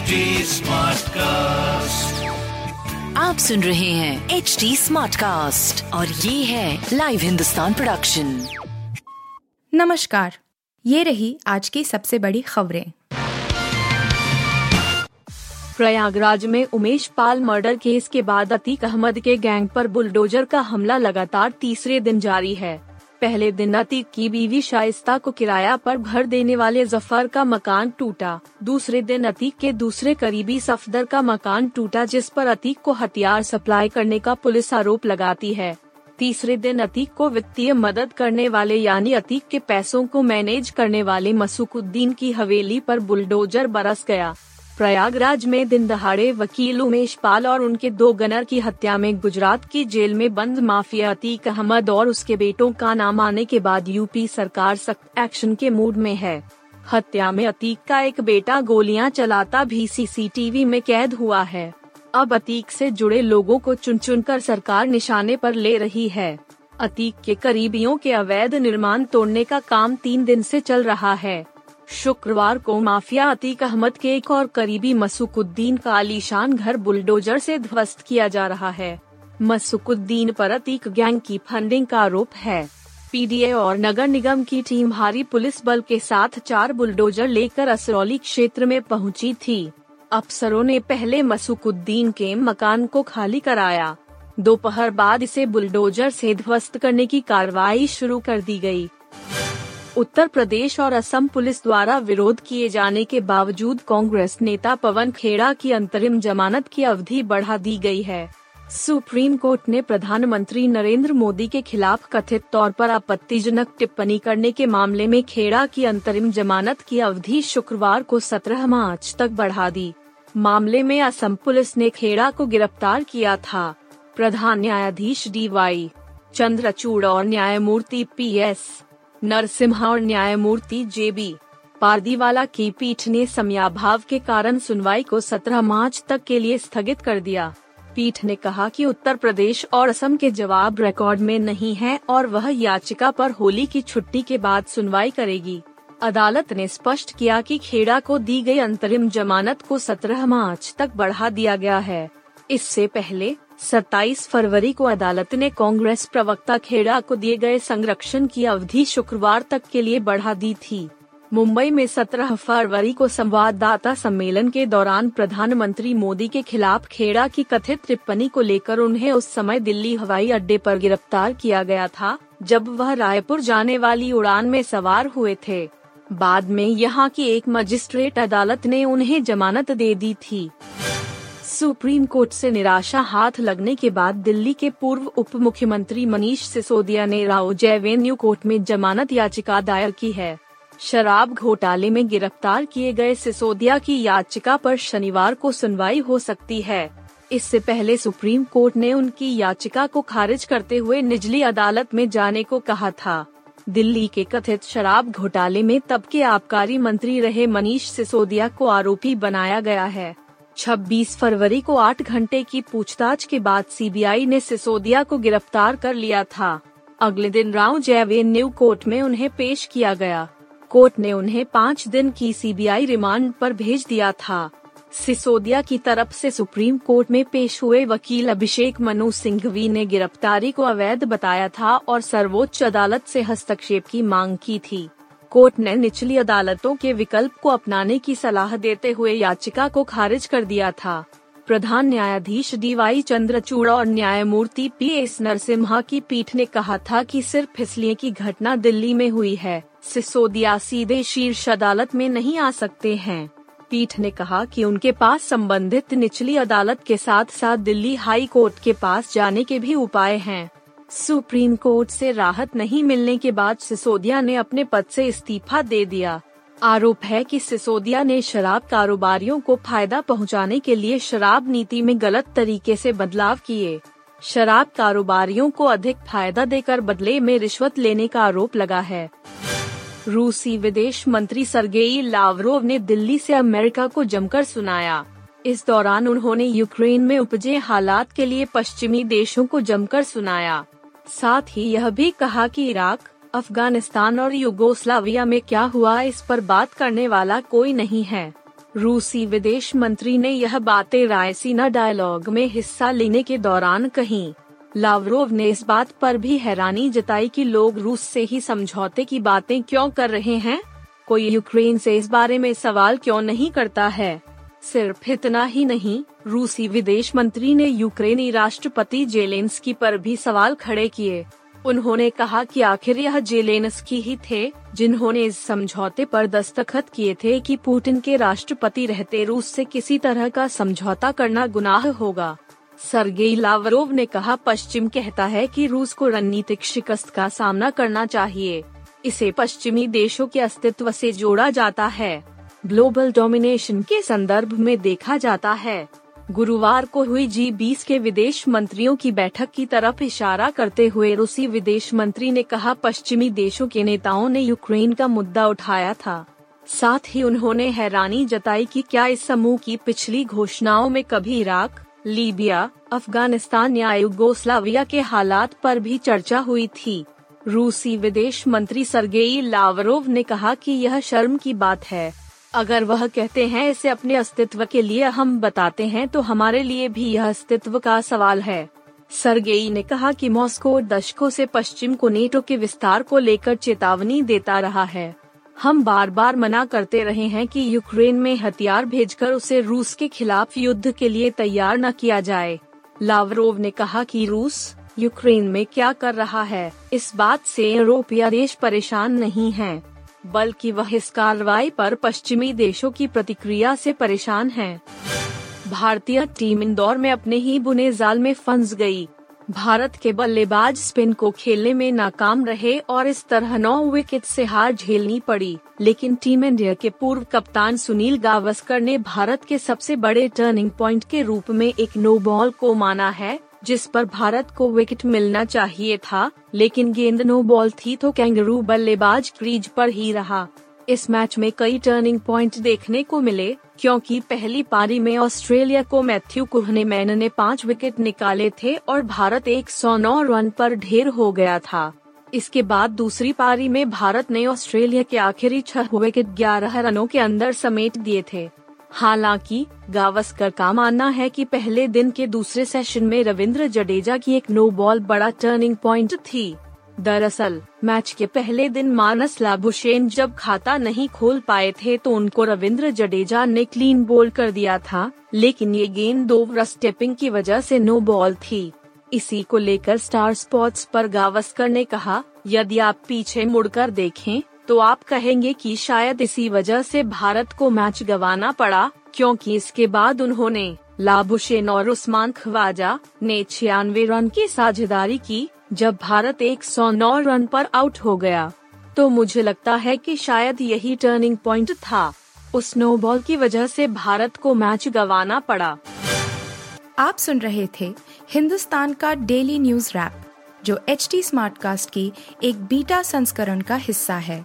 HD Smartcast. आप सुन रहे हैं एच डी स्मार्ट कास्ट और ये है लाइव हिंदुस्तान प्रोडक्शन नमस्कार ये रही आज की सबसे बड़ी खबरें। प्रयागराज में उमेश पाल मर्डर केस के बाद अतीक अहमद के गैंग पर बुलडोजर का हमला लगातार तीसरे दिन जारी है। पहले दिन अतीक की बीवी शाइस्ता को किराया पर घर देने वाले ज़फ़र का मकान टूटा। दूसरे दिन अतीक के दूसरे करीबी सफदर का मकान टूटा जिस पर अतीक को हथियार सप्लाई करने का पुलिस आरोप लगाती है। तीसरे दिन अतीक को वित्तीय मदद करने वाले यानी अतीक के पैसों को मैनेज करने वाले मसूकुद्दीन की हवेली पर बुलडोजर बरस गया। प्रयागराज में दिन दहाड़े वकील उमेश पाल और उनके दो गनर की हत्या में गुजरात की जेल में बंद माफिया अतीक अहमद और उसके बेटों का नाम आने के बाद यूपी सरकार सख्त एक्शन के मूड में है। हत्या में अतीक का एक बेटा गोलियाँ चलाता भी सीसीटीवी में कैद हुआ है। अब अतीक से जुड़े लोगों को चुन चुन कर सरकार निशाने पर ले रही है। अतीक के करीबियों के अवैध निर्माण तोड़ने का काम तीन दिन से चल रहा है। शुक्रवार को माफिया अतीक अहमद के एक और करीबी मसूकुद्दीन का आलीशान घर बुलडोजर से ध्वस्त किया जा रहा है। मसूकुद्दीन पर अतीक गैंग की फंडिंग का आरोप है। पीडीए और नगर निगम की टीम भारी पुलिस बल के साथ चार बुलडोजर लेकर असरौली क्षेत्र में पहुँची थी। अफसरों ने पहले मसूकुद्दीन के मकान को खाली कराया। दोपहर बाद इसे बुलडोजर से ध्वस्त करने की कार्रवाई शुरू कर दी गई। उत्तर प्रदेश और असम पुलिस द्वारा विरोध किए जाने के बावजूद कांग्रेस नेता पवन खेड़ा की अंतरिम जमानत की अवधि बढ़ा दी गई है। सुप्रीम कोर्ट ने प्रधानमंत्री नरेंद्र मोदी के खिलाफ कथित तौर पर आपत्तिजनक टिप्पणी करने के मामले में खेड़ा की अंतरिम जमानत की अवधि शुक्रवार को 17 मार्च तक बढ़ा दी। मामले में असम पुलिस ने खेड़ा को गिरफ़्तार किया था। प्रधान न्यायाधीश डी वाई चंद्रचूड़ और न्यायमूर्ति पी एस नरसिम्हा और न्यायमूर्ति जे बी पारदीवाला की पीठ ने समयाभाव के कारण सुनवाई को 17 मार्च तक के लिए स्थगित कर दिया। पीठ ने कहा कि उत्तर प्रदेश और असम के जवाब रिकॉर्ड में नहीं है और वह याचिका पर होली की छुट्टी के बाद सुनवाई करेगी। अदालत ने स्पष्ट किया कि खेड़ा को दी गई अंतरिम जमानत को 17 मार्च तक बढ़ा दिया गया है। इससे पहले 27 फरवरी को अदालत ने कांग्रेस प्रवक्ता खेड़ा को दिए गए संरक्षण की अवधि शुक्रवार तक के लिए बढ़ा दी थी। मुंबई में 17 फरवरी को संवाददाता सम्मेलन के दौरान प्रधानमंत्री मोदी के खिलाफ खेड़ा की कथित टिप्पणी को लेकर उन्हें उस समय दिल्ली हवाई अड्डे पर गिरफ़्तार किया गया था, जब वह रायपुर जाने वाली उड़ान में सवार हुए थे। बाद में यहाँ की एक मजिस्ट्रेट अदालत ने उन्हें जमानत दे दी थी। सुप्रीम कोर्ट से निराशा हाथ लगने के बाद दिल्ली के पूर्व उप मुख्यमंत्री मनीष सिसोदिया ने राव जयवेन्यू कोर्ट में जमानत याचिका दायर की है। शराब घोटाले में गिरफ़्तार किए गए सिसोदिया की याचिका पर शनिवार को सुनवाई हो सकती है। इससे पहले सुप्रीम कोर्ट ने उनकी याचिका को खारिज करते हुए निचली अदालत में जाने को कहा था। दिल्ली के कथित शराब घोटाले में तब के आबकारी मंत्री रहे मनीष सिसोदिया को आरोपी बनाया गया है। 26 फरवरी को 8 घंटे की पूछताछ के बाद सीबीआई ने सिसोदिया को गिरफ़्तार कर लिया था। अगले दिन राव जयवेन्यू कोर्ट में उन्हें पेश किया गया। कोर्ट ने उन्हें पाँच दिन की सीबीआई रिमांड पर भेज दिया था। सिसोदिया की तरफ़ से सुप्रीम कोर्ट में पेश हुए वकील अभिषेक मनु सिंघवी ने गिरफ्तारी को अवैध बताया था और सर्वोच्च अदालत से हस्तक्षेप की मांग की थी। कोर्ट ने निचली अदालतों के विकल्प को अपनाने की सलाह देते हुए याचिका को खारिज कर दिया था। प्रधान न्यायाधीश डी वाई चंद्रचूड़ और न्यायमूर्ति पी एस नरसिम्हा की पीठ ने कहा था कि सिर्फ़ फिसलिए की घटना दिल्ली में हुई है, सिसोदिया सीधे शीर्ष अदालत में नहीं आ सकते हैं। पीठ ने कहा कि उनके पास संबंधित निचली अदालत के साथ साथ दिल्ली हाई कोर्ट के पास जाने के भी उपाय हैं। सुप्रीम कोर्ट से राहत नहीं मिलने के बाद सिसोदिया ने अपने पद से इस्तीफा दे दिया। आरोप है कि सिसोदिया ने शराब कारोबारियों को फ़ायदा पहुँचाने के लिए शराब नीति में गलत तरीके से बदलाव किए। शराब कारोबारियों को अधिक फ़ायदा देकर बदले में रिश्वत लेने का आरोप लगा है। रूसी विदेश मंत्री सरगेई लावरोव ने दिल्ली से अमेरिका को जमकर सुनाया। इस दौरान उन्होंने यूक्रेन में उपजे हालात के लिए पश्चिमी देशों को जमकर सुनाया। साथ ही यह भी कहा कि इराक, अफ़गानिस्तान और युगोस्लाविया में क्या हुआ इस पर बात करने वाला कोई नहीं है। रूसी विदेश मंत्री ने यह बातें रायसीना डायलॉग में हिस्सा लेने के दौरान कही। लावरोव ने इस बात पर भी हैरानी जताई कि लोग रूस से ही समझौते की बातें क्यों कर रहे हैं? कोई यूक्रेन से इस बारे में सवाल क्यों नहीं करता है? सिर्फ़ इतना ही नहीं, रूसी विदेश मंत्री ने यूक्रेनी राष्ट्रपति जेलेंस्की पर भी सवाल खड़े किए। उन्होंने कहा कि आखिर यह जेलेंस्की ही थे, जिन्होंने इस समझौते पर दस्तखत किए थे कि पुतिन के राष्ट्रपति रहते रूस से किसी तरह का समझौता करना गुनाह होगा। सरगेई लावरोव ने कहा, पश्चिम कहता है कि रूस को रणनीतिक शिकस्त का सामना करना चाहिए। इसे पश्चिमी देशों के अस्तित्व से जोड़ा जाता है। ग्लोबल डोमिनेशन के संदर्भ में देखा जाता है। गुरुवार को हुई जी बीस के विदेश मंत्रियों की बैठक की तरफ़ इशारा करते हुए रूसी विदेश मंत्री ने कहा, पश्चिमी देशों के नेताओं ने यूक्रेन का मुद्दा उठाया था। साथ ही उन्होंने हैरानी जताई कि क्या इस समूह की पिछली घोषणाओं में कभी इराक, लीबिया, अफ़गानिस्तान या युगोस्लाविया के हालात पर भी चर्चा हुई थी। रूसी विदेश मंत्री सरगेई लावरोव ने कहा कि यह शर्म की बात है। अगर वह कहते हैं इसे अपने अस्तित्व के लिए हम बताते हैं तो हमारे लिए भी यह अस्तित्व का सवाल है। सरगेई ने कहा कि मॉस्को दशकों से पश्चिम को नेटो के विस्तार को लेकर चेतावनी देता रहा है। हम बार बार मना करते रहे हैं कि यूक्रेन में हथियार भेजकर उसे रूस के खिलाफ युद्ध के लिए तैयार न किया जाए। लावरोव ने कहा कि रूस, यूक्रेन में क्या कर रहा है, इस बात से यूरोपीय देश परेशान नहीं हैं। बल्कि वह इस कार्रवाई पर पश्चिमी देशों की प्रतिक्रिया से परेशान हैं। भारतीय टीम इंदौर में अपने ही बुने जाल में फंस गई। भारत के बल्लेबाज स्पिन को खेलने में नाकाम रहे और इस तरह नौ विकेट से हार झेलनी पड़ी लेकिन टीम इंडिया के पूर्व कप्तान सुनील गावस्कर ने भारत के सबसे बड़े टर्निंग प्वाइंट के रूप में एक नो बॉल को माना है जिस पर भारत को विकेट मिलना चाहिए था, लेकिन गेंद नो बॉल थी तो कैंगरू बल्लेबाज क्रीज पर ही रहा। इस मैच में कई टर्निंग पॉइंट देखने को मिले, क्योंकि पहली पारी में ऑस्ट्रेलिया को मैथ्यू कुहनेमैन ने पाँच विकेट निकाले थे और भारत 109 रन पर ढेर हो गया था। इसके बाद दूसरी पारी में भारत ने ऑस्ट्रेलिया के आखिरी छह विकेट 11 रनों के अंदर समेट दिए थे। हालाँकि, गावस्कर का मानना है कि पहले दिन के दूसरे सेशन में रविंद्र जडेजा की एक नो बॉल बड़ा टर्निंग पॉइंट थी। दरअसल मैच के पहले दिन मानस लाभुशेन जब खाता नहीं खोल पाए थे तो उनको रविंद्र जडेजा ने क्लीन बोल कर दिया था, लेकिन ये गेंद दो स्टेपिंग की वजह से नो बॉल थी। इसी को लेकर स्टार स्पोर्ट्स पर गावस्कर ने कहा, यदि आप पीछे मुड़कर देखें तो आप कहेंगे कि शायद इसी वजह से भारत को मैच गवाना पड़ा, क्योंकि इसके बाद उन्होंने लाभुशेन और उस्मान खवाजा ने छियानवे रन की साझेदारी की, जब भारत 109 रन पर आउट हो गया। तो मुझे लगता है कि शायद यही टर्निंग पॉइंट था। उस नो बॉल की वजह से भारत को मैच गवाना पड़ा। आप सुन रहे थे हिंदुस्तान का डेली न्यूज़ रैप, जो एच टी स्मार्ट कास्ट की एक बीटा संस्करण का हिस्सा है।